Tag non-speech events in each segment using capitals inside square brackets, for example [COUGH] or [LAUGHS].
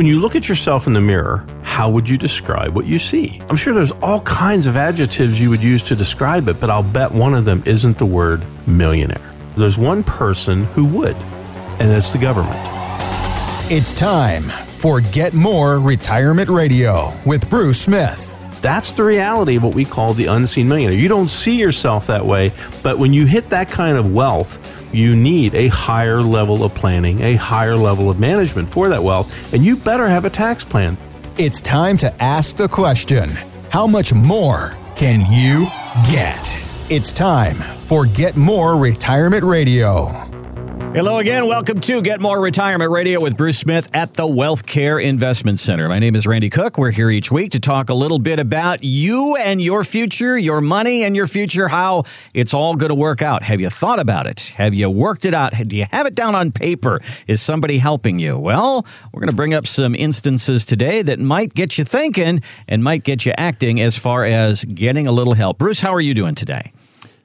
When you look at yourself in the mirror, how would you describe what you see? I'm sure there's all kinds of adjectives you would use to describe it, but I'll bet one of them isn't the word millionaire. There's one person who would, and that's the government. It's time for Get More Retirement Radio with Bruce Smith. That's the reality of what we call the unseen millionaire. You don't see yourself that way, but when you hit that kind of wealth, you need a higher level of planning, a higher level of management for that wealth, and you better have a tax plan. It's time to ask the question How much more can you get? It's time for Get More Retirement Radio. Hello again. Welcome to Get More Retirement Radio with Bruce Smith at the Wealth Care Investment Center. My name is Randy Cook. We're here each week to talk a little bit about you and your future, your money and your future, how it's all going to work out. Have you thought about it? Have you worked it out? Do you have it down on paper? Is somebody helping you? Well, we're going to bring up some instances today that might get you thinking and might get you acting as far as getting a little help. Bruce, how are you doing today?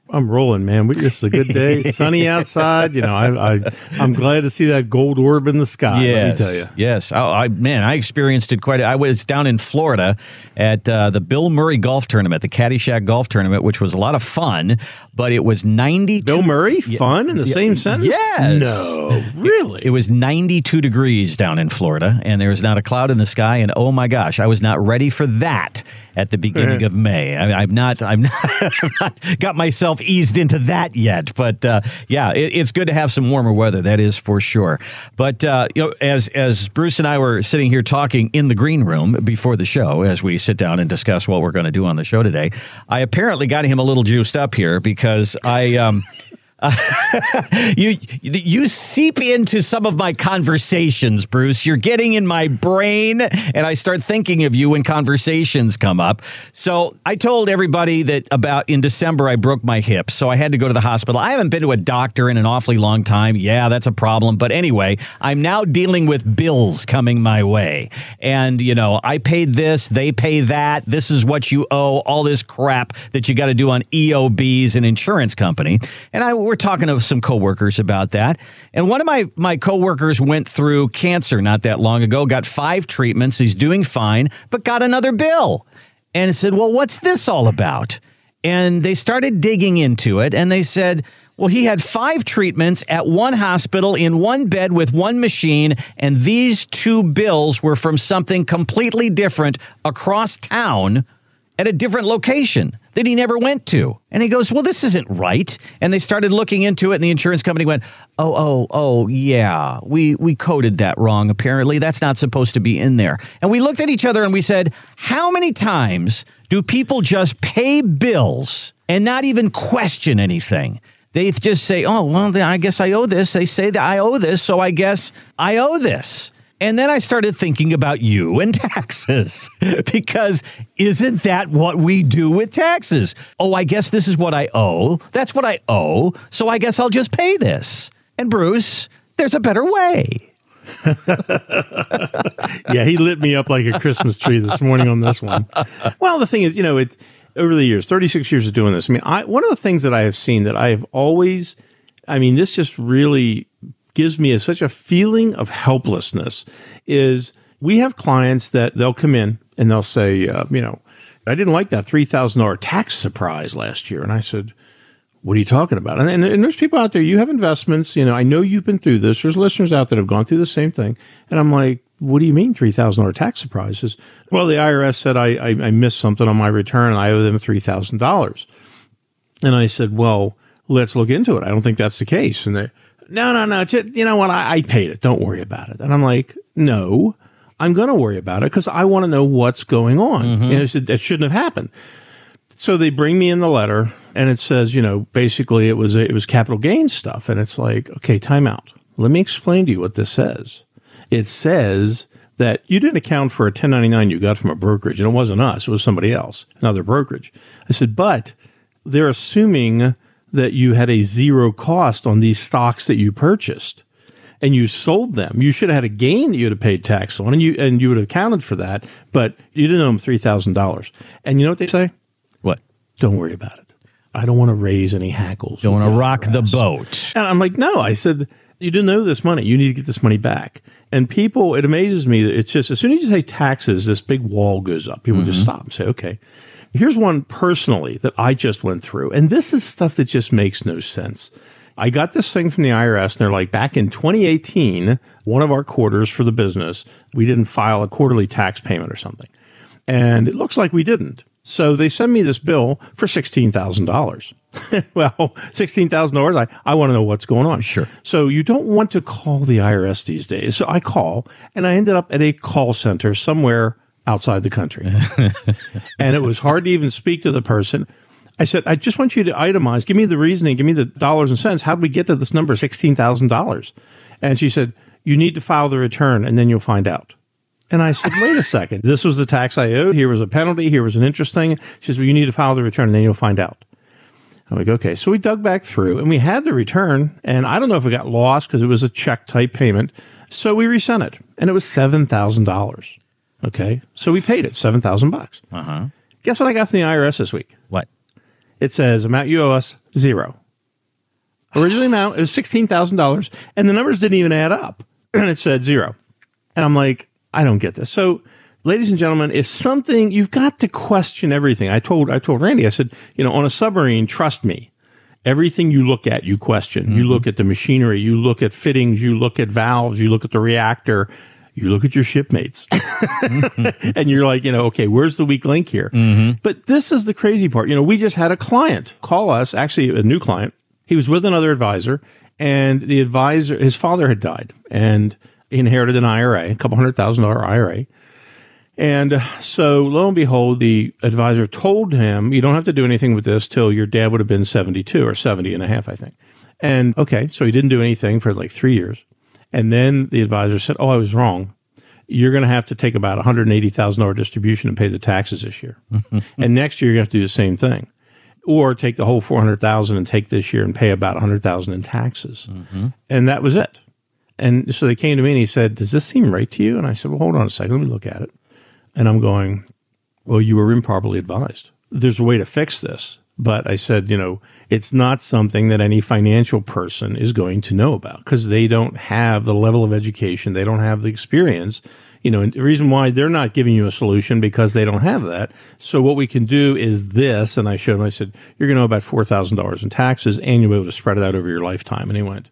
I'm rolling, man. We, this is a good day, [LAUGHS] sunny outside. You know, I, I am glad to see that gold orb in the sky. Yes, let me tell you. Yes, I, I man, I experienced it quite. I was down in Florida at uh, the Bill Murray Golf Tournament, the Caddyshack Golf Tournament, which was a lot of fun. But it was 92. Bill Murray, fun in the yeah, same sentence? Yes. No, really. It, it was 92 degrees down in Florida, and there was not a cloud in the sky. And oh my gosh, I was not ready for that at the beginning of May. I, I've not, I'm not, [LAUGHS] I've not got myself eased into that yet. But uh, yeah, it, it's good to have some warmer weather. That is for sure. But uh, you know, as as Bruce and I were sitting here talking in the green room before the show, as we sit down and discuss what we're going to do on the show today, I apparently got him a little juiced up here because I. Um, [LAUGHS] you you seep into some of my conversations, Bruce. You're getting in my brain, and I start thinking of you when conversations come up. So I told everybody that about in December I broke my hip, so I had to go to the hospital. I haven't been to a doctor in an awfully long time. Yeah, that's a problem. But anyway, I'm now dealing with bills coming my way, and you know I paid this, they pay that. This is what you owe. All this crap that you got to do on EOBs and insurance company, and I we're talking to some coworkers about that. And one of my my coworkers went through cancer not that long ago, got five treatments, he's doing fine, but got another bill. And said, "Well, what's this all about?" And they started digging into it and they said, well, he had five treatments at one hospital in one bed with one machine, and these two bills were from something completely different across town at a different location that he never went to. And he goes, Well, this isn't right. And they started looking into it, and the insurance company went, Oh, oh, oh, yeah, we, we coded that wrong. Apparently, that's not supposed to be in there. And we looked at each other and we said, How many times do people just pay bills and not even question anything? They just say, Oh, well, I guess I owe this. They say that I owe this, so I guess I owe this. And then I started thinking about you and [LAUGHS] taxes because isn't that what we do with taxes? Oh, I guess this is what I owe. That's what I owe. So I guess I'll just pay this. And Bruce, there's a better way. [LAUGHS] yeah, he lit me up like a Christmas tree this morning on this one. Well, the thing is, you know, it over the years, 36 years of doing this. I mean, I one of the things that I have seen that I have always I mean, this just really gives me a, such a feeling of helplessness is we have clients that they'll come in and they'll say, uh, you know, I didn't like that $3,000 tax surprise last year. And I said, what are you talking about? And, and, and, there's people out there, you have investments. You know, I know you've been through this. There's listeners out there that have gone through the same thing. And I'm like, what do you mean $3,000 tax surprises? Well, the IRS said I, I, I missed something on my return and I owe them $3,000. And I said, well, let's look into it. I don't think that's the case. And they, no, no, no. Just, you know what? I, I paid it. Don't worry about it. And I'm like, no, I'm going to worry about it because I want to know what's going on. Mm-hmm. You know, it, it shouldn't have happened. So they bring me in the letter and it says, you know, basically it was, it was capital gains stuff. And it's like, okay, time out. Let me explain to you what this says. It says that you didn't account for a 1099 you got from a brokerage and it wasn't us. It was somebody else, another brokerage. I said, but they're assuming that you had a zero cost on these stocks that you purchased and you sold them. You should have had a gain that you'd have paid tax on and you and you would have accounted for that, but you didn't owe them three thousand dollars. And you know what they say? What? Don't worry about it. I don't want to raise any hackles. Don't want to rock the boat. And I'm like, no. I said, You didn't owe this money. You need to get this money back. And people, it amazes me that it's just as soon as you say taxes, this big wall goes up. People just mm-hmm. stop and say, okay. Here's one personally that I just went through. And this is stuff that just makes no sense. I got this thing from the IRS, and they're like, back in 2018, one of our quarters for the business, we didn't file a quarterly tax payment or something. And it looks like we didn't. So they send me this bill for $16,000. [LAUGHS] well, $16,000, I, I want to know what's going on. Sure. So you don't want to call the IRS these days. So I call, and I ended up at a call center somewhere outside the country. [LAUGHS] and it was hard to even speak to the person. I said, I just want you to itemize, give me the reasoning, give me the dollars and cents. How did we get to this number, $16,000? And she said, You need to file the return and then you'll find out. And I said, Wait a [LAUGHS] second. This was the tax I owed. Here was a penalty. Here was an interest thing. She says, Well, you need to file the return and then you'll find out. I'm like, okay. So we dug back through and we had the return. And I don't know if it got lost because it was a check type payment. So we resent it and it was $7,000. Okay. So we paid it 7000 bucks. Uh huh. Guess what I got from the IRS this week? What? It says amount you owe us zero. Originally amount it was sixteen thousand dollars, and the numbers didn't even add up, [CLEARS THROAT] and it said zero. And I'm like, I don't get this. So, ladies and gentlemen, if something you've got to question everything. I told I told Randy, I said, you know, on a submarine, trust me. Everything you look at, you question. You look at the machinery, you look at fittings, you look at valves, you look at the reactor, you look at your shipmates [LAUGHS] and you're like, you know, okay, where's the weak link here? Mm-hmm. But this is the crazy part. You know, we just had a client call us, actually a new client. He was with another advisor and the advisor, his father had died and he inherited an IRA, a couple hundred thousand dollar IRA. And so lo and behold, the advisor told him, you don't have to do anything with this till your dad would have been 72 or 70 and a half, I think. And okay, so he didn't do anything for like three years. And then the advisor said, Oh, I was wrong. You're going to have to take about $180,000 distribution and pay the taxes this year. [LAUGHS] and next year, you're going to have to do the same thing. Or take the whole 400000 and take this year and pay about 100000 in taxes. Mm-hmm. And that was it. And so they came to me and he said, Does this seem right to you? And I said, Well, hold on a second. Let me look at it. And I'm going, Well, you were improperly advised. There's a way to fix this. But I said, You know, it's not something that any financial person is going to know about because they don't have the level of education, they don't have the experience. You know, and the reason why they're not giving you a solution because they don't have that. So what we can do is this, and I showed him. I said, "You're going to owe about four thousand dollars in taxes, and you'll be able to spread it out over your lifetime." And he went,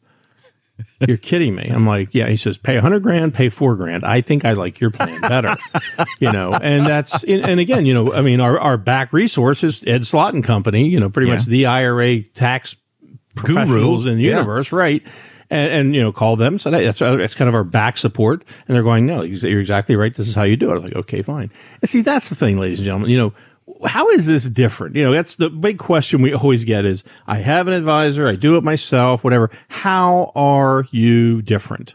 "You're kidding me?" I'm like, "Yeah." He says, "Pay a hundred grand, pay four grand. I think I like your plan better." [LAUGHS] you know, and that's and again, you know, I mean, our our back resource is Ed Slott and Company. You know, pretty Yeah. much the IRA tax professionals in the Yeah. universe, right? And, and you know, call them. So that's uh, that's kind of our back support. And they're going, no, you're exactly right. This is how you do it. I was like, okay, fine. And see, that's the thing, ladies and gentlemen. You know, how is this different? You know, that's the big question we always get is, I have an advisor, I do it myself, whatever. How are you different?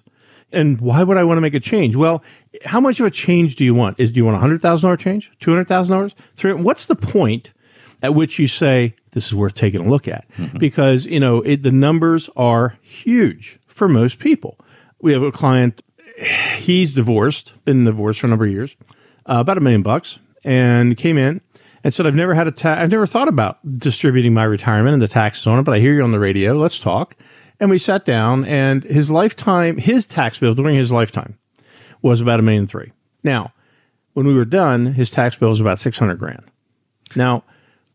And why would I want to make a change? Well, how much of a change do you want? Is do you want a hundred thousand dollar change, two hundred thousand dollars, three? What's the point at which you say this is worth taking a look at? Because you know it, the numbers are huge for most people. We have a client; he's divorced, been divorced for a number of years, uh, about a million bucks, and came in and said, "I've never had a ta- I've never thought about distributing my retirement and the taxes on it, but I hear you on the radio. Let's talk." And we sat down, and his lifetime, his tax bill during his lifetime was about a million three. Now, when we were done, his tax bill was about six hundred grand. Now,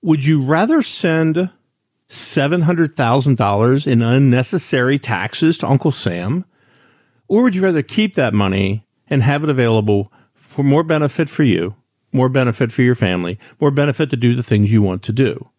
would you rather send seven hundred thousand dollars in unnecessary taxes to Uncle Sam, or would you rather keep that money and have it available for more benefit for you, more benefit for your family, more benefit to do the things you want to do?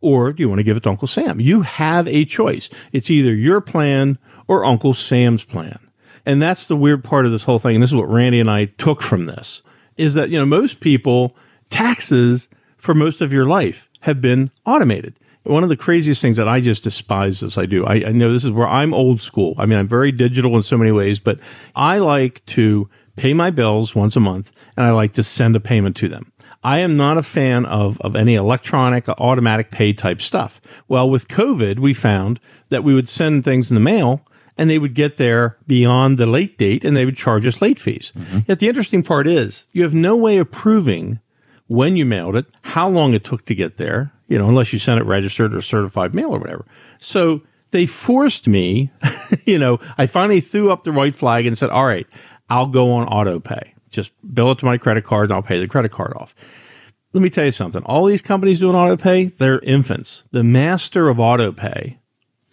Or do you want to give it to Uncle Sam? You have a choice. It's either your plan or Uncle Sam's plan. And that's the weird part of this whole thing. And this is what Randy and I took from this is that, you know, most people taxes for most of your life have been automated. One of the craziest things that I just despise this, I do. I, I know this is where I'm old school. I mean, I'm very digital in so many ways, but I like to pay my bills once a month and I like to send a payment to them. I am not a fan of, of any electronic automatic pay type stuff. Well, with COVID, we found that we would send things in the mail and they would get there beyond the late date and they would charge us late fees. Mm-hmm. Yet the interesting part is you have no way of proving when you mailed it, how long it took to get there, you know, unless you sent it registered or certified mail or whatever. So they forced me, [LAUGHS] you know, I finally threw up the white flag and said, all right, I'll go on auto pay. Just bill it to my credit card and I'll pay the credit card off. Let me tell you something. All these companies doing auto pay, they're infants. The master of auto pay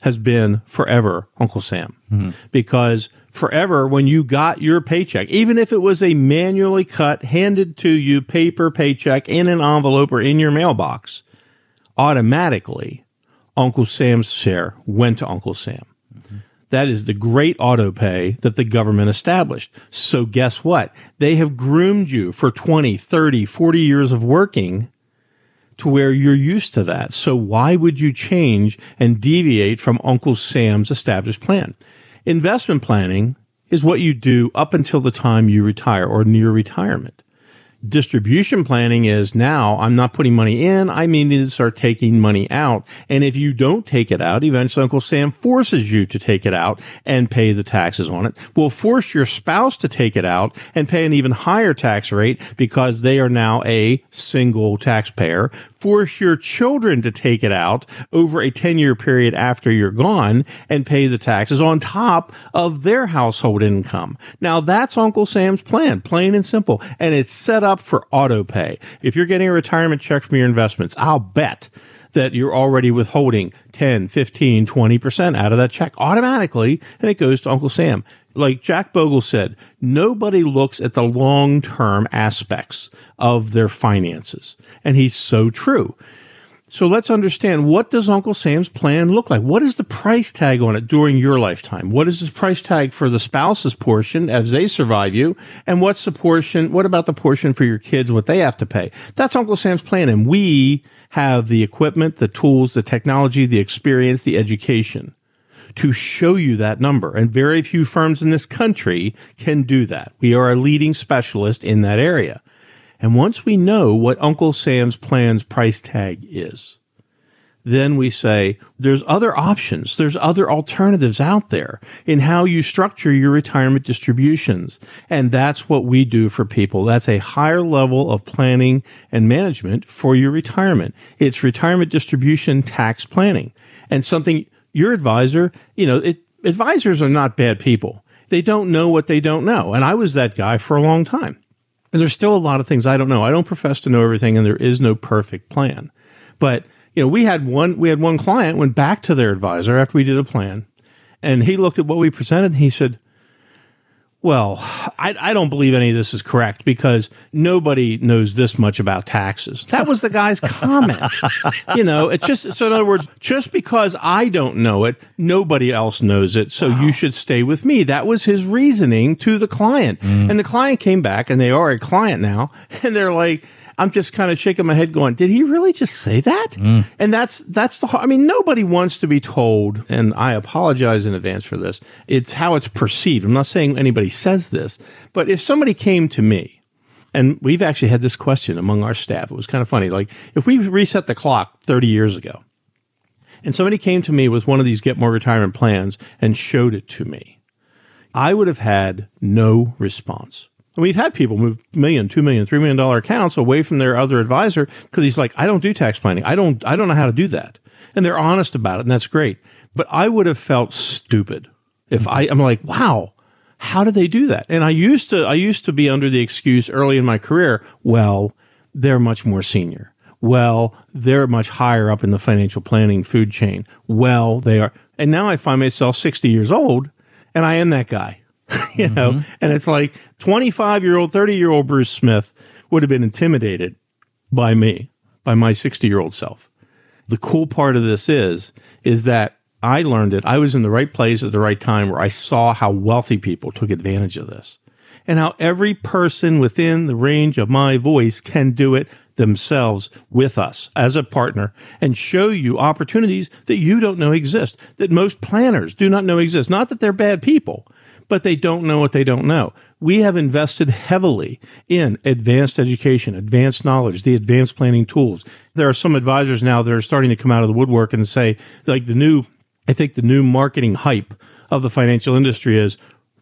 has been forever Uncle Sam mm-hmm. because forever when you got your paycheck, even if it was a manually cut, handed to you paper paycheck in an envelope or in your mailbox, automatically Uncle Sam's share went to Uncle Sam. That is the great auto pay that the government established. So guess what? They have groomed you for 20, 30, 40 years of working to where you're used to that. So why would you change and deviate from Uncle Sam's established plan? Investment planning is what you do up until the time you retire or near retirement. Distribution planning is now I'm not putting money in. I mean to start taking money out. And if you don't take it out, eventually Uncle Sam forces you to take it out and pay the taxes on it. Will force your spouse to take it out and pay an even higher tax rate because they are now a single taxpayer. Force your children to take it out over a 10 year period after you're gone and pay the taxes on top of their household income. Now that's Uncle Sam's plan, plain and simple. And it's set up for auto pay. If you're getting a retirement check from your investments, I'll bet that you're already withholding 10, 15, 20% out of that check automatically, and it goes to Uncle Sam. Like Jack Bogle said, nobody looks at the long term aspects of their finances. And he's so true. So let's understand what does Uncle Sam's plan look like? What is the price tag on it during your lifetime? What is the price tag for the spouse's portion as they survive you? And what's the portion? What about the portion for your kids? What they have to pay? That's Uncle Sam's plan. And we have the equipment, the tools, the technology, the experience, the education to show you that number. And very few firms in this country can do that. We are a leading specialist in that area. And once we know what Uncle Sam's plan's price tag is, then we say there's other options. There's other alternatives out there in how you structure your retirement distributions. And that's what we do for people. That's a higher level of planning and management for your retirement. It's retirement distribution tax planning and something your advisor, you know, it, advisors are not bad people. They don't know what they don't know. And I was that guy for a long time. And there's still a lot of things I don't know. I don't profess to know everything, and there is no perfect plan. But you know, we had one we had one client went back to their advisor after we did a plan, and he looked at what we presented. and He said, well, I, I, don't believe any of this is correct because nobody knows this much about taxes. That was the guy's comment. [LAUGHS] you know, it's just so in other words, just because I don't know it, nobody else knows it. So wow. you should stay with me. That was his reasoning to the client. Mm. And the client came back and they are a client now [LAUGHS] and they're like, I'm just kind of shaking my head, going, "Did he really just say that?" Mm. And that's that's the. I mean, nobody wants to be told, and I apologize in advance for this. It's how it's perceived. I'm not saying anybody says this, but if somebody came to me, and we've actually had this question among our staff, it was kind of funny. Like if we reset the clock 30 years ago, and somebody came to me with one of these Get More retirement plans and showed it to me, I would have had no response. And we've had people move million, two million, three million dollar accounts away from their other advisor because he's like, I don't do tax planning. I don't, I don't know how to do that. And they're honest about it, and that's great. But I would have felt stupid if I, I'm like, wow, how do they do that? And I used to, I used to be under the excuse early in my career, well, they're much more senior. Well, they're much higher up in the financial planning food chain. Well, they are. And now I find myself 60 years old and I am that guy. [LAUGHS] you mm-hmm. know, and it's like 25 year old, 30 year old Bruce Smith would have been intimidated by me, by my 60 year old self. The cool part of this is, is that I learned it. I was in the right place at the right time where I saw how wealthy people took advantage of this and how every person within the range of my voice can do it themselves with us as a partner and show you opportunities that you don't know exist, that most planners do not know exist. Not that they're bad people, but they don't know what they don't know. We have invested heavily in advanced education, advanced knowledge, the advanced planning tools. There are some advisors now that are starting to come out of the woodwork and say, like the new, I think the new marketing hype of the financial industry is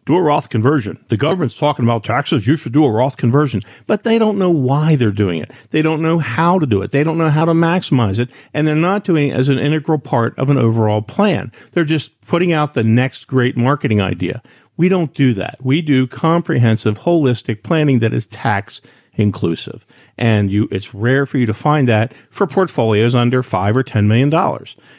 do a Roth conversion. The government's talking about taxes. You should do a Roth conversion, but they don't know why they're doing it. They don't know how to do it. They don't know how to maximize it. And they're not doing it as an integral part of an overall plan. They're just putting out the next great marketing idea. We don't do that. We do comprehensive, holistic planning that is tax inclusive. And you, it's rare for you to find that for portfolios under five or $10 million.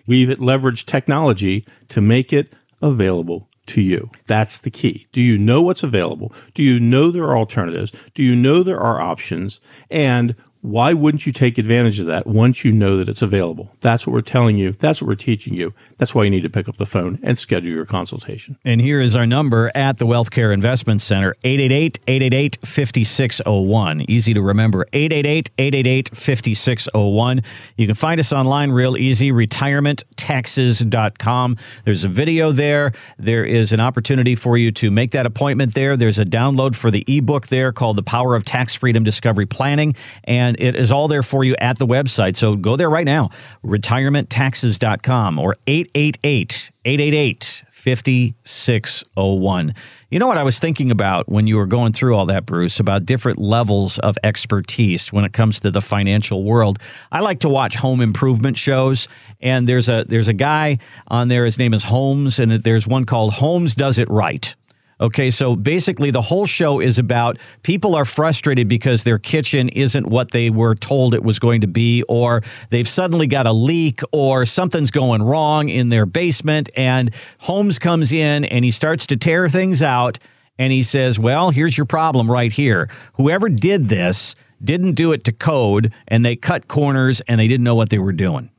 We've leveraged technology to make it available to you. That's the key. Do you know what's available? Do you know there are alternatives? Do you know there are options? And why wouldn't you take advantage of that once you know that it's available? That's what we're telling you. That's what we're teaching you. That's why you need to pick up the phone and schedule your consultation. And here is our number at the Wealth Care Investment Center 888 888 5601. Easy to remember 888 888 5601. You can find us online real easy retirementtaxes.com. There's a video there. There is an opportunity for you to make that appointment there. There's a download for the ebook there called The Power of Tax Freedom Discovery Planning. And it is all there for you at the website. So go there right now, retirementtaxes.com or 888 888 5601. You know what I was thinking about when you were going through all that, Bruce, about different levels of expertise when it comes to the financial world. I like to watch home improvement shows, and there's a there's a guy on there. His name is Holmes, and there's one called Holmes Does It Right. Okay, so basically, the whole show is about people are frustrated because their kitchen isn't what they were told it was going to be, or they've suddenly got a leak, or something's going wrong in their basement. And Holmes comes in and he starts to tear things out. And he says, Well, here's your problem right here. Whoever did this didn't do it to code, and they cut corners and they didn't know what they were doing.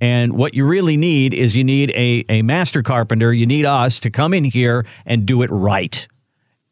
And what you really need is you need a, a master carpenter. You need us to come in here and do it right.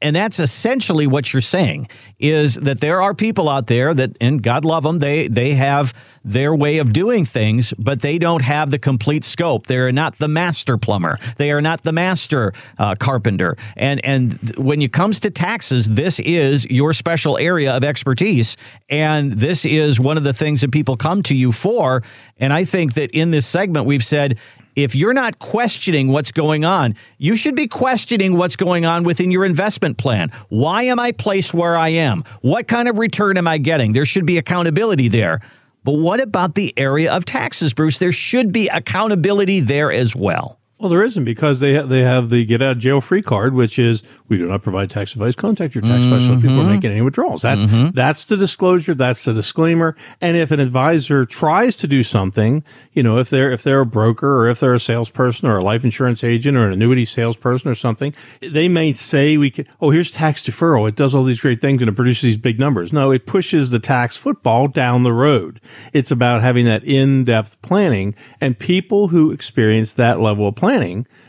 And that's essentially what you're saying is that there are people out there that, and God love them, they, they have their way of doing things, but they don't have the complete scope. They're not the master plumber. They are not the master uh, carpenter. And, and when it comes to taxes, this is your special area of expertise. And this is one of the things that people come to you for. And I think that in this segment, we've said if you're not questioning what's going on, you should be questioning what's going on within your investment plan. Why am I placed where I am? What kind of return am I getting? There should be accountability there. But what about the area of taxes, Bruce? There should be accountability there as well. Well, there isn't because they ha- they have the get out of jail free card, which is we do not provide tax advice. Contact your tax mm-hmm. specialist before making any withdrawals. That's mm-hmm. that's the disclosure. That's the disclaimer. And if an advisor tries to do something, you know, if they're if they're a broker or if they're a salesperson or a life insurance agent or an annuity salesperson or something, they may say we can. Oh, here's tax deferral. It does all these great things and it produces these big numbers. No, it pushes the tax football down the road. It's about having that in depth planning and people who experience that level of planning,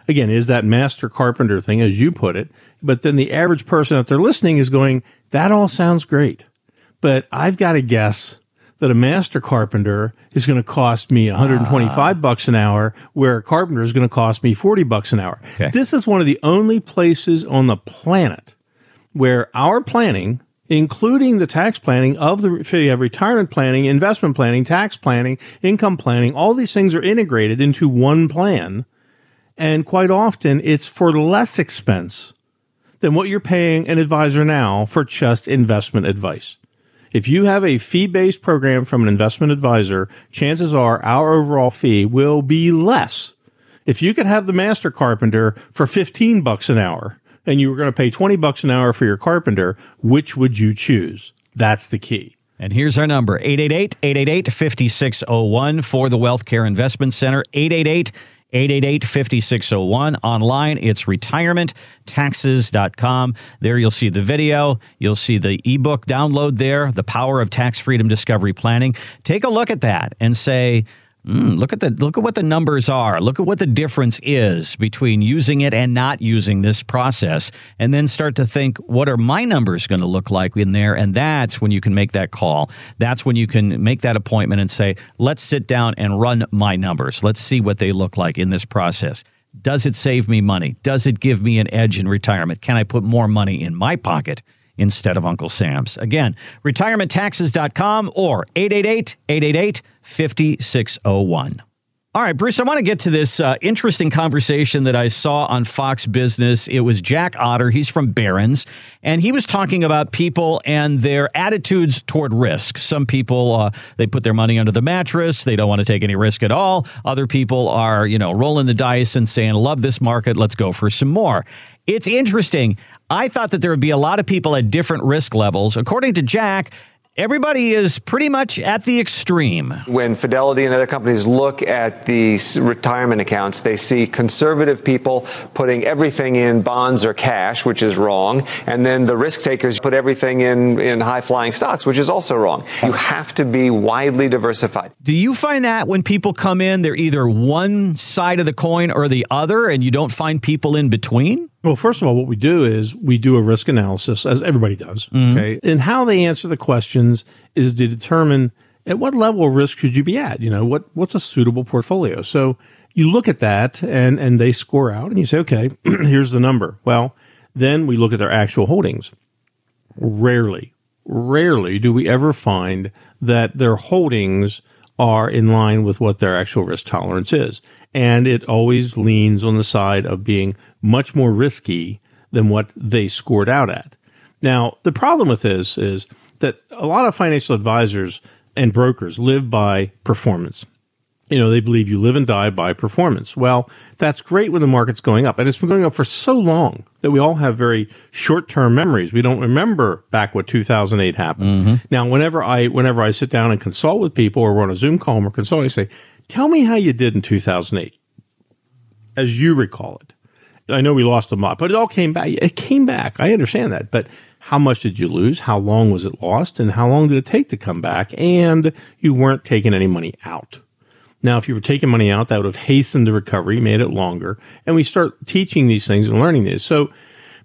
again, is that master carpenter thing, as you put it. But then the average person out there listening is going, that all sounds great. But I've got to guess that a master carpenter is going to cost me 125 uh. bucks an hour, where a carpenter is going to cost me 40 bucks an hour. Okay. This is one of the only places on the planet where our planning including the tax planning of the so you have retirement planning, investment planning, tax planning, income planning. All these things are integrated into one plan and quite often it's for less expense than what you're paying an advisor now for just investment advice. If you have a fee based program from an investment advisor, chances are our overall fee will be less. If you could have the master carpenter for 15 bucks an hour and you were going to pay 20 bucks an hour for your carpenter, which would you choose? That's the key. And here's our number 888 888 5601 for the Wealth Care Investment Center 888 888 5601. Online, it's retirementtaxes.com. There you'll see the video. You'll see the ebook download there, The Power of Tax Freedom Discovery Planning. Take a look at that and say, Mm, look at the look at what the numbers are. Look at what the difference is between using it and not using this process, and then start to think, what are my numbers going to look like in there? And that's when you can make that call. That's when you can make that appointment and say, let's sit down and run my numbers. Let's see what they look like in this process. Does it save me money? Does it give me an edge in retirement? Can I put more money in my pocket? Instead of Uncle Sam's. Again, retirementtaxes.com or 888 888 5601. All right, Bruce, I want to get to this uh, interesting conversation that I saw on Fox Business. It was Jack Otter. He's from Barron's, and he was talking about people and their attitudes toward risk. Some people, uh, they put their money under the mattress. They don't want to take any risk at all. Other people are, you know, rolling the dice and saying, love this market. Let's go for some more. It's interesting. I thought that there would be a lot of people at different risk levels. According to Jack, Everybody is pretty much at the extreme. When Fidelity and other companies look at the retirement accounts, they see conservative people putting everything in bonds or cash, which is wrong. And then the risk takers put everything in, in high flying stocks, which is also wrong. You have to be widely diversified. Do you find that when people come in, they're either one side of the coin or the other, and you don't find people in between? Well, first of all, what we do is we do a risk analysis, as everybody does. Mm-hmm. Okay. And how they answer the questions is to determine at what level of risk should you be at? You know, what what's a suitable portfolio? So you look at that and and they score out and you say, okay, [CLEARS THROAT] here's the number. Well, then we look at their actual holdings. Rarely, rarely do we ever find that their holdings are in line with what their actual risk tolerance is. And it always leans on the side of being much more risky than what they scored out at. Now, the problem with this is that a lot of financial advisors and brokers live by performance. You know, they believe you live and die by performance. Well, that's great when the market's going up. And it's been going up for so long that we all have very short term memories. We don't remember back what 2008 happened. Mm-hmm. Now, whenever I, whenever I sit down and consult with people or we're on a Zoom call or consult, I say, tell me how you did in 2008 as you recall it. I know we lost a lot, but it all came back. It came back. I understand that. But how much did you lose? How long was it lost? And how long did it take to come back? And you weren't taking any money out. Now, if you were taking money out, that would have hastened the recovery, made it longer. And we start teaching these things and learning these. So,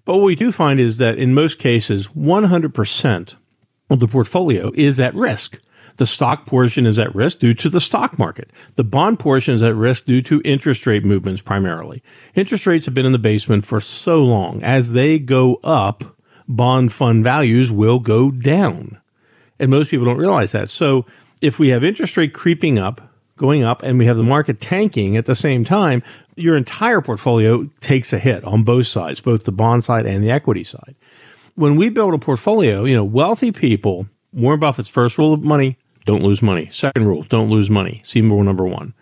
but what we do find is that in most cases, 100% of the portfolio is at risk. The stock portion is at risk due to the stock market. The bond portion is at risk due to interest rate movements primarily. Interest rates have been in the basement for so long. As they go up, bond fund values will go down. And most people don't realize that. So if we have interest rate creeping up, going up, and we have the market tanking at the same time, your entire portfolio takes a hit on both sides, both the bond side and the equity side. When we build a portfolio, you know, wealthy people, Warren Buffett's first rule of money don't lose money. Second rule, don't lose money. See rule number one.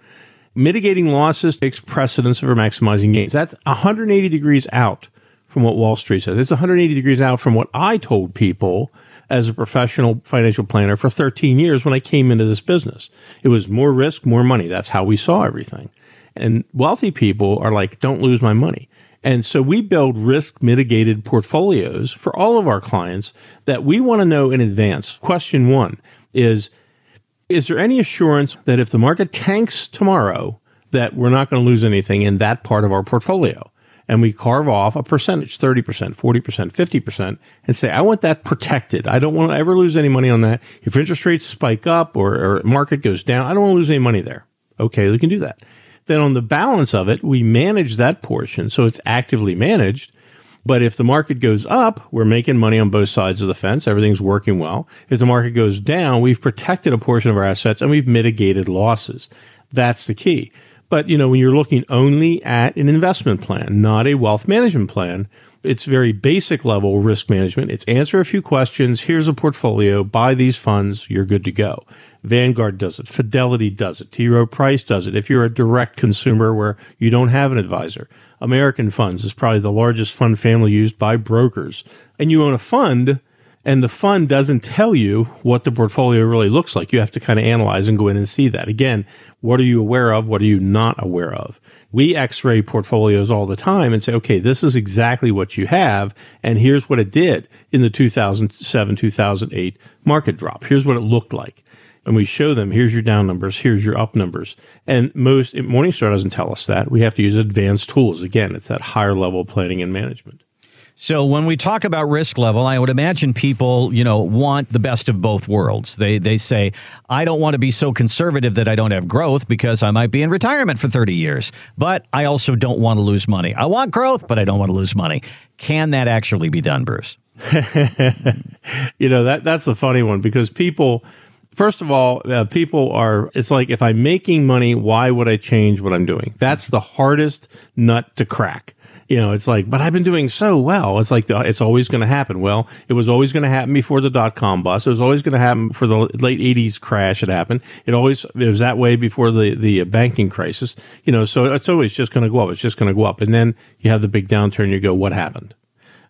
Mitigating losses takes precedence over maximizing gains. That's 180 degrees out from what Wall Street says. It's 180 degrees out from what I told people as a professional financial planner for 13 years when I came into this business. It was more risk, more money. That's how we saw everything. And wealthy people are like, don't lose my money. And so we build risk mitigated portfolios for all of our clients that we want to know in advance. Question one is is there any assurance that if the market tanks tomorrow, that we're not going to lose anything in that part of our portfolio? And we carve off a percentage, 30%, 40%, 50%, and say, I want that protected. I don't want to ever lose any money on that. If interest rates spike up or, or market goes down, I don't want to lose any money there. Okay, we can do that. Then on the balance of it, we manage that portion so it's actively managed but if the market goes up, we're making money on both sides of the fence. Everything's working well. If the market goes down, we've protected a portion of our assets and we've mitigated losses. That's the key. But, you know, when you're looking only at an investment plan, not a wealth management plan, it's very basic level risk management. It's answer a few questions. Here's a portfolio. Buy these funds. You're good to go. Vanguard does it. Fidelity does it. T. Rowe Price does it. If you're a direct consumer where you don't have an advisor, American Funds is probably the largest fund family used by brokers. And you own a fund, and the fund doesn't tell you what the portfolio really looks like. You have to kind of analyze and go in and see that. Again, what are you aware of? What are you not aware of? We x ray portfolios all the time and say, okay, this is exactly what you have. And here's what it did in the 2007 2008 market drop. Here's what it looked like and we show them here's your down numbers, here's your up numbers. And most Morningstar doesn't tell us that. We have to use advanced tools. Again, it's that higher level planning and management. So when we talk about risk level, I would imagine people, you know, want the best of both worlds. They they say, I don't want to be so conservative that I don't have growth because I might be in retirement for 30 years, but I also don't want to lose money. I want growth, but I don't want to lose money. Can that actually be done, Bruce? [LAUGHS] you know, that that's a funny one because people First of all, uh, people are, it's like if I'm making money, why would I change what I'm doing? That's the hardest nut to crack. You know, it's like, but I've been doing so well. It's like, the, it's always going to happen. Well, it was always going to happen before the dot com bust. It was always going to happen for the late 80s crash. It happened. It always, it was that way before the, the banking crisis. You know, so it's always just going to go up. It's just going to go up. And then you have the big downturn. You go, what happened?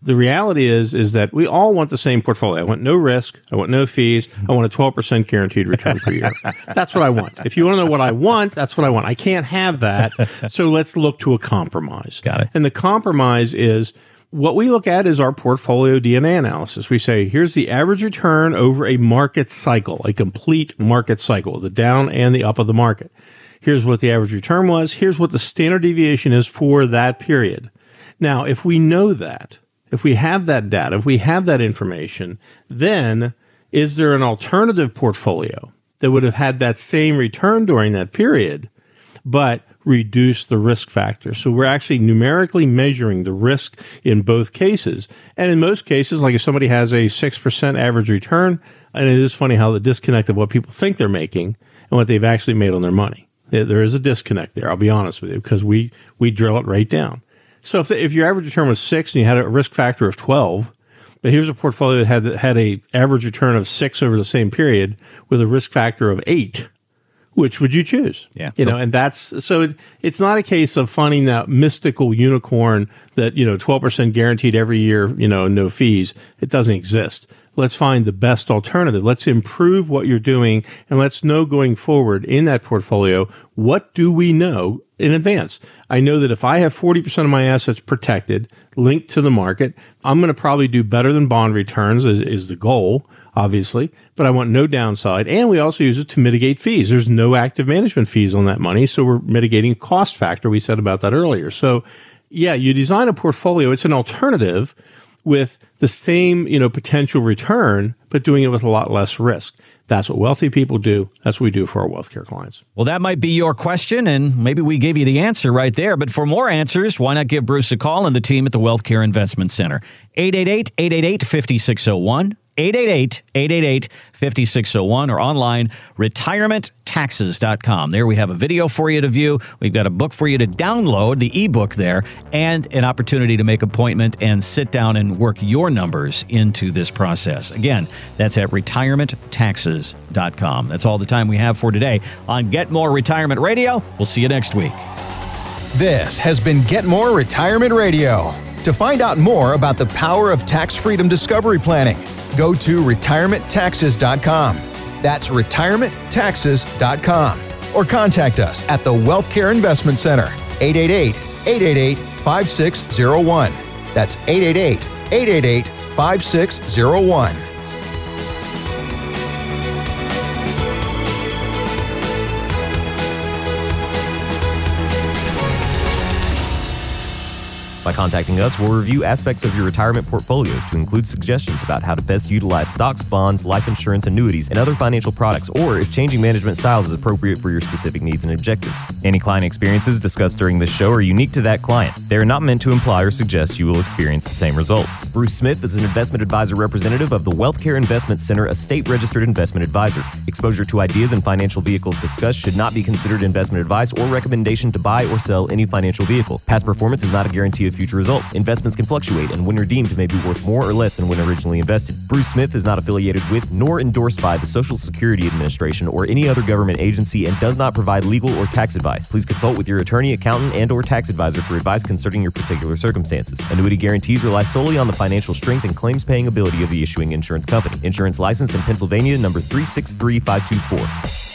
The reality is is that we all want the same portfolio. I want no risk. I want no fees. I want a 12% guaranteed return per year. That's what I want. If you want to know what I want, that's what I want. I can't have that. So let's look to a compromise. Got it. And the compromise is what we look at is our portfolio DNA analysis. We say, here's the average return over a market cycle, a complete market cycle, the down and the up of the market. Here's what the average return was. Here's what the standard deviation is for that period. Now, if we know that, if we have that data, if we have that information, then is there an alternative portfolio that would have had that same return during that period, but reduce the risk factor? So we're actually numerically measuring the risk in both cases. And in most cases, like if somebody has a 6% average return, and it is funny how the disconnect of what people think they're making and what they've actually made on their money. There is a disconnect there. I'll be honest with you because we, we drill it right down. So if, if your average return was six and you had a risk factor of 12, but here's a portfolio that had, had a average return of six over the same period with a risk factor of eight, which would you choose? Yeah. You know, and that's so it, it's not a case of finding that mystical unicorn that, you know, 12% guaranteed every year, you know, no fees. It doesn't exist. Let's find the best alternative. Let's improve what you're doing and let's know going forward in that portfolio, what do we know in advance? I know that if I have 40% of my assets protected, linked to the market, I'm going to probably do better than bond returns is, is the goal, obviously, but I want no downside. And we also use it to mitigate fees. There's no active management fees on that money. So we're mitigating cost factor. We said about that earlier. So yeah, you design a portfolio. It's an alternative with the same, you know, potential return, but doing it with a lot less risk. That's what wealthy people do. That's what we do for our wealth care clients. Well, that might be your question, and maybe we gave you the answer right there. But for more answers, why not give Bruce a call and the team at the Wealth Care Investment Center? 888 888 5601. 888 888 5601 or online retirementtaxes.com. There we have a video for you to view. We've got a book for you to download, the ebook there, and an opportunity to make appointment and sit down and work your numbers into this process. Again, that's at retirementtaxes.com. That's all the time we have for today on Get More Retirement Radio. We'll see you next week. This has been Get More Retirement Radio. To find out more about the power of tax freedom discovery planning, go to retirementtaxes.com. That's retirementtaxes.com. Or contact us at the Wealth Care Investment Center, 888 888 5601. That's 888 888 5601. By contacting us, we'll review aspects of your retirement portfolio to include suggestions about how to best utilize stocks, bonds, life insurance, annuities, and other financial products, or if changing management styles is appropriate for your specific needs and objectives. Any client experiences discussed during this show are unique to that client. They are not meant to imply or suggest you will experience the same results. Bruce Smith is an investment advisor representative of the Wealth Care Investment Center, a state registered investment advisor. Exposure to ideas and financial vehicles discussed should not be considered investment advice or recommendation to buy or sell any financial vehicle. Past performance is not a guarantee of future results. Investments can fluctuate, and when redeemed, may be worth more or less than when originally invested. Bruce Smith is not affiliated with nor endorsed by the Social Security Administration or any other government agency and does not provide legal or tax advice. Please consult with your attorney, accountant, and or tax advisor for advice concerning your particular circumstances. Annuity guarantees rely solely on the financial strength and claims paying ability of the issuing insurance company. Insurance licensed in Pennsylvania number 363524.